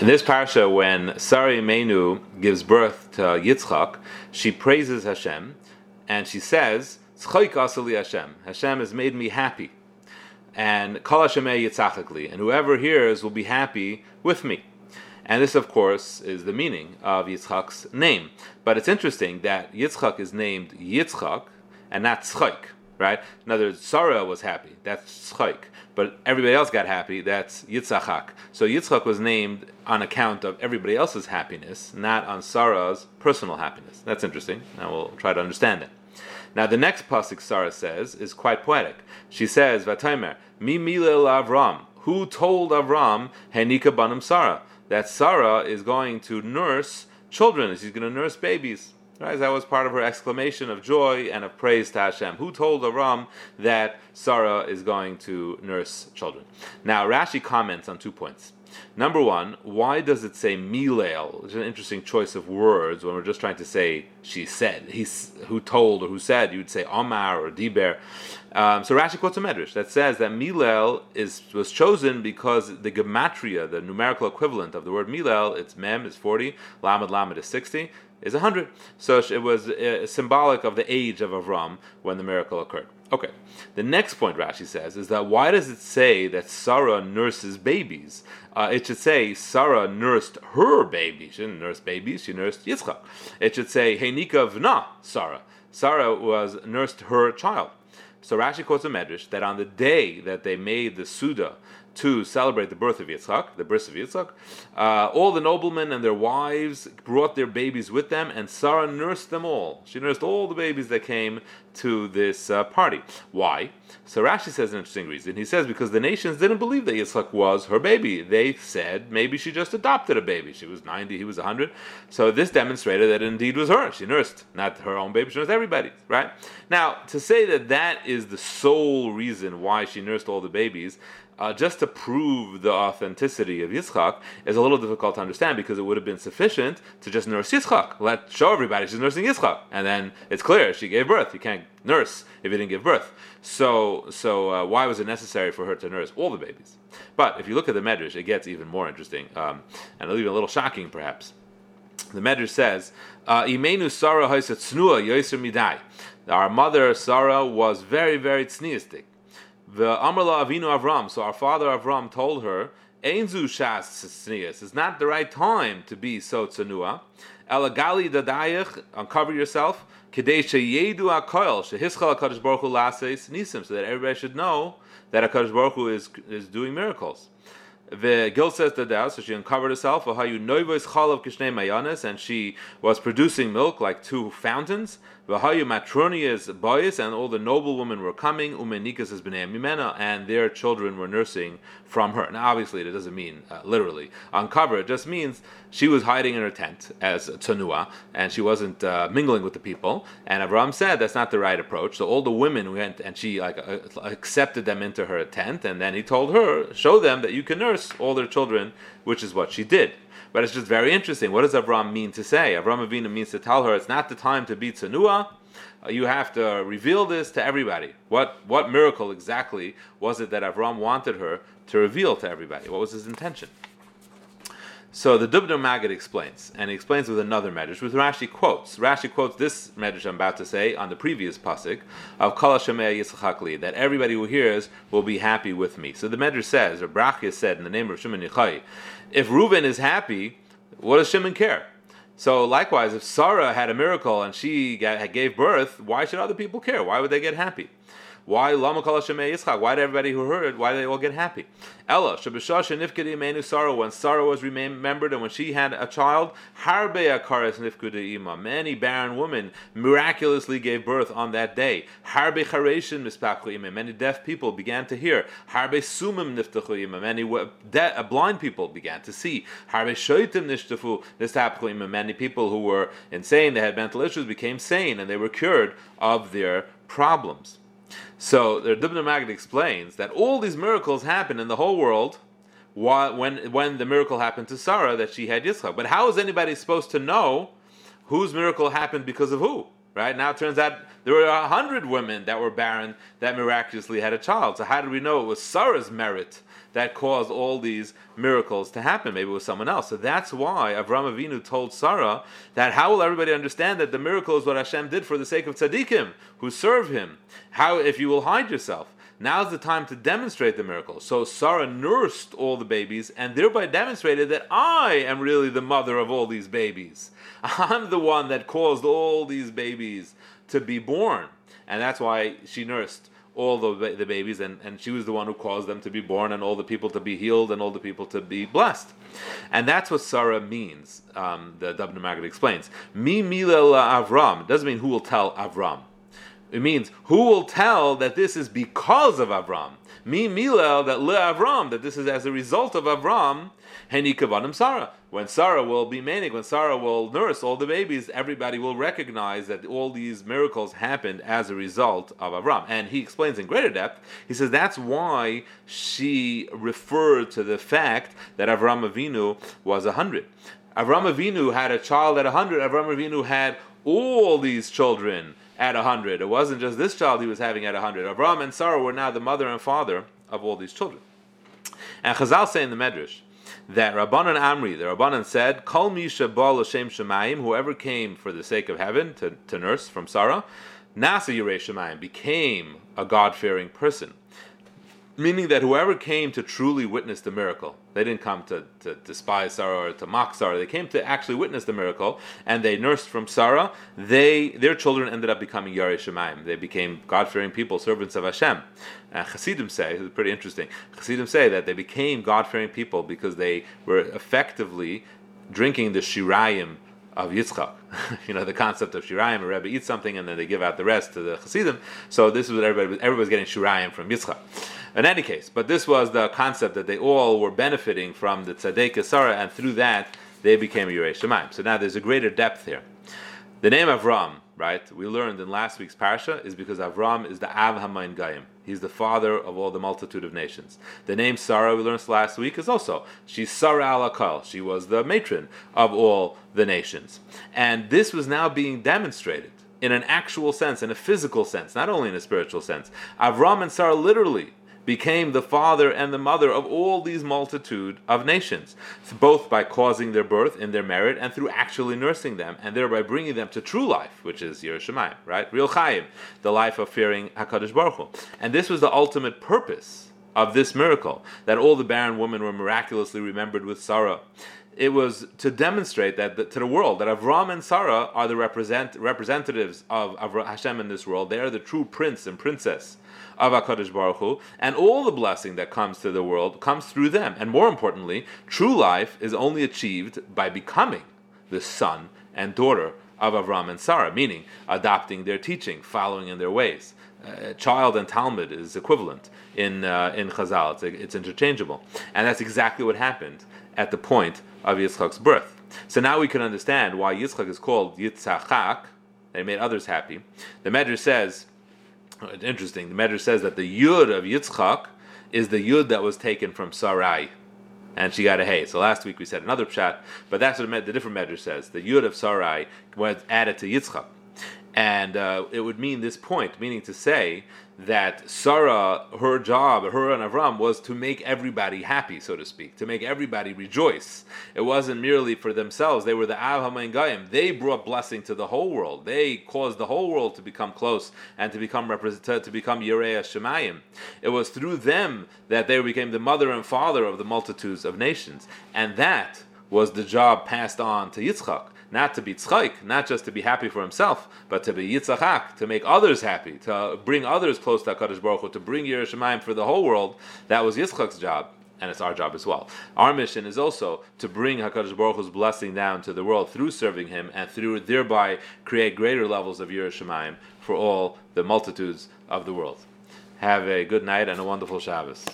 In this parsha, when Sarah Imenu gives birth to Yitzchak, she praises Hashem, and she says, "Tzchoik asali Hashem. Hashem has made me happy, and Kol Hashem yitzachakli, and whoever hears will be happy with me." And this, of course, is the meaning of Yitzchak's name. But it's interesting that Yitzchak is named Yitzchak and not Tzchoik, right? In other words, Sarah was happy. That's Tzchoik but everybody else got happy. That's Yitzchak. So Yitzchak was named on account of everybody else's happiness, not on Sarah's personal happiness. That's interesting. Now we'll try to understand it. Now the next pasuk Sarah says is quite poetic. She says, "Vataymer mi milel Avram." Who told Avram Henika banim Sarah that Sarah is going to nurse children? She's going to nurse babies. Right? That was part of her exclamation of joy and of praise to Hashem. Who told Avram that Sarah is going to nurse children? Now, Rashi comments on two points. Number one, why does it say milel? It's an interesting choice of words when we're just trying to say she said. He's who told or who said. You'd say Omar or Diber. Um, so Rashi quotes a medrash that says that milel is was chosen because the gematria, the numerical equivalent of the word milel, it's mem is forty, lamed lamed is sixty is 100. So it was uh, symbolic of the age of Avram when the miracle occurred. Okay. The next point Rashi says is that why does it say that Sarah nurses babies? Uh, it should say Sarah nursed her baby. She didn't nurse babies, she nursed Yitzchak. It should say Heinika vna Sarah. Sarah was nursed her child. So Rashi quotes a medrash that on the day that they made the seudah to celebrate the birth of Yitzchak, the bris of Yitzchak, uh, all the noblemen and their wives brought their babies with them, and Sarah nursed them all. She nursed all the babies that came to this uh, party. Why? So Rashi says an interesting reason. He says because the nations didn't believe that Yitzchak was her baby. They said maybe she just adopted a baby. She was 90, he was 100. So this demonstrated that indeed was her. She nursed, not her own baby, she nursed everybody, right? Now, to say that that is the sole reason why she nursed all the babies, uh, just to prove the authenticity of Yitzchak is a little difficult to understand because it would have been sufficient to just nurse Yitzchak. Let show everybody she's nursing Yitzchak, and then it's clear she gave birth. You can't nurse if you didn't give birth. So, so uh, why was it necessary for her to nurse all the babies? But if you look at the Medrash, it gets even more interesting um, and even a little shocking, perhaps. The Medrash says, uh, "Imenu Sarah midai." Our mother Sarah was very, very tzniistic. The Amrla Avinu Avram, so our father Avram told her, Einzu Shas Tznias, it's not the right time to be so tzanua. Elagali dadayich, uncover yourself. Kedei sheyedu akoil, shehischal HaKadosh Baruch Hu laseis nisim, so that everybody should know that HaKadosh Baruch is, is doing miracles. The Gil says that so she uncovered herself. Ohayu Noivois Chalav Kishnei Mayanes, and she was producing milk like two fountains. V'hayu matronias boys, and all the noblewomen were coming. Umenikas been mimena, and their children were nursing from her. Now, obviously, that doesn't mean uh, literally uncover. It just means she was hiding in her tent as tanua, and she wasn't uh, mingling with the people. And Avram said that's not the right approach. So all the women went, and she like uh, accepted them into her tent, and then he told her, show them that you can nurse all their children, which is what she did. But it's just very interesting. What does Avram mean to say? Avram Avinu means to tell her it's not the time to be tsanua. Uh, you have to reveal this to everybody. What what miracle exactly was it that Avram wanted her to reveal to everybody? What was his intention? So the Dubno Maggid explains, and he explains with another medrash, which Rashi quotes. Rashi quotes this medrash I'm about to say on the previous pasuk of Kol Yisachakli, that everybody who hears will be happy with me. So the medrash says, or Brachia said in the name of Shimon Yochai, if Reuben is happy, what does Shimon care? So likewise, if Sarah had a miracle and she gave birth, why should other people care? Why would they get happy? Why? Why did everybody who heard? Why did they all get happy? Ella Shabashasha Nifkedi Menu Sarah. When Sarah was remembered and when she had a child, Harbe Akaris Nifkedi Ima. Many barren women miraculously gave birth on that day. Harbe Chareshin Mispachlu Ima. Many deaf people began to hear. Harbe Sumim Niftachu Ima. Many blind people began to see. Harbe Shoitim Nishtafu Ima. Many people who were insane, they had mental issues, became sane and they were cured of their problems. So the Dubno Maggid explains that all these miracles happen in the whole world when, when the miracle happened to Sarah that she had Yitzchak. But how is anybody supposed to know whose miracle happened because of who? Right? Now it turns out there were a hundred women that were barren that miraculously had a child. So how did we know it was Sarah's merit that caused all these miracles to happen? Maybe it was someone else. So that's why Avram Avinu told Sarah that how will everybody understand that the miracle is what Hashem did for the sake of tzaddikim who serve Him? How if you will hide yourself? Now's the time to demonstrate the miracle. So Sarah nursed all the babies and thereby demonstrated that I am really the mother of all these babies. I'm the one that caused all these babies to be born. And that's why she nursed all the, the babies, and, and she was the one who caused them to be born, and all the people to be healed, and all the people to be blessed. And that's what Sarah means, um, the Dubno Maggid explains. Mi milel Avram. It doesn't mean who will tell Avram. It means who will tell that this is because of Avram. Me milel that le Avram, that this is as a result of Avram, heni kavanim Sarah. When Sarah will be manic, when Sarah will nurse all the babies, everybody will recognize that all these miracles happened as a result of Avram. And he explains in greater depth, he says that's why she referred to the fact that Avram Avinu was a hundred. Avram Avinu had a child at a hundred, Avram Avinu had all these children at a hundred. It wasn't just this child he was having at a hundred. Avram and Sarah were now the mother and father of all these children. And Chazal say in the Medrash that Rabbanan Amri, the Rabbanan said, Kol Misha Bal Hashem Shemayim, whoever came for the sake of heaven to, to nurse from Sarah, Nasa Yirei Shemayim, became a God fearing person meaning that whoever came to truly witness the miracle, they didn't come to, to despise Sarah or to mock Sarah. They came to actually witness the miracle, and they nursed from Sarah. They their children ended up becoming Yarei Shemaim. They became God-fearing people, servants of Hashem. And Chassidim say, it's pretty interesting. Chassidim say that they became God-fearing people because they were effectively drinking the Shirayim of Yitzchak. you know, the concept of Shirayim, a Rebbe eats something and then they give out the rest to the Chassidim. So this is what everybody, everybody's getting Shirayim from Yitzchak. In any case, but this was the concept that they all were benefiting from the Tzaddik and through that they became Yirei Shemaim. So now there's a greater depth here. The name Avram, right, we learned in last week's parsha, is because Avram is the Av Hamon Goyim. He's the father of all the multitude of nations. The name Sarah, we learned last week, is also, she's Sarah Alakal. She was the matron of all the nations. And this was now being demonstrated in an actual sense, in a physical sense, not only in a spiritual sense. Avram and Sarah literally became the father and the mother of all these multitude of nations, both by causing their birth in their merit and through actually nursing them, and thereby bringing them to true life, which is Yiras Shamayim, right? Real Chaim, the life of fearing Hakadosh Baruch Hu. And this was the ultimate purpose of this miracle, that all the barren women were miraculously remembered with Sarah it was to demonstrate that the, to the world that Avram and Sarah are the represent, representatives of, of Hashem in this world. They are the true prince and princess of HaKadosh Baruch Hu, and all the blessing that comes to the world comes through them. And more importantly, true life is only achieved by becoming the son and daughter of Avram and Sarah, meaning adopting their teaching, following in their ways. Uh, child and Talmud is equivalent in uh, in Chazal. It's, it's interchangeable, and that's exactly what happened at the point of Yitzchak's birth. So now we can understand why Yitzchak is called Yitzchak. They made others happy. The Medrash says it's interesting. The Medrash says that the Yud of Yitzchak is the Yud that was taken from Sarai, and she got a Hey. So last week we said another pshat, but that's what the different Medrash says. The Yud of Sarai was added to Yitzchak. And uh, it would mean this point, meaning to say that Sarah, her job, her and Avram, was to make everybody happy, so to speak, to make everybody rejoice. It wasn't merely for themselves. They were the Av HaMayim They brought blessing to the whole world. They caused the whole world to become close and to become represent- to become Yereya Shemayim. It was through them that they became the mother and father of the multitudes of nations. And that was the job passed on to Yitzchak not to be tzchaik, not just to be happy for himself, but to be yitzchak, to make others happy, to bring others close to Hakadosh Baruch Hu, to bring Yiras Shamayim for the whole world. That was Yitzchak's job. And it's our job as well. Our mission is also to bring Hakadosh Baruch Hu's blessing down to the world through serving Him, and through thereby create greater levels of Yiras Shamayim for all the multitudes of the world. Have a good night and a wonderful Shabbos.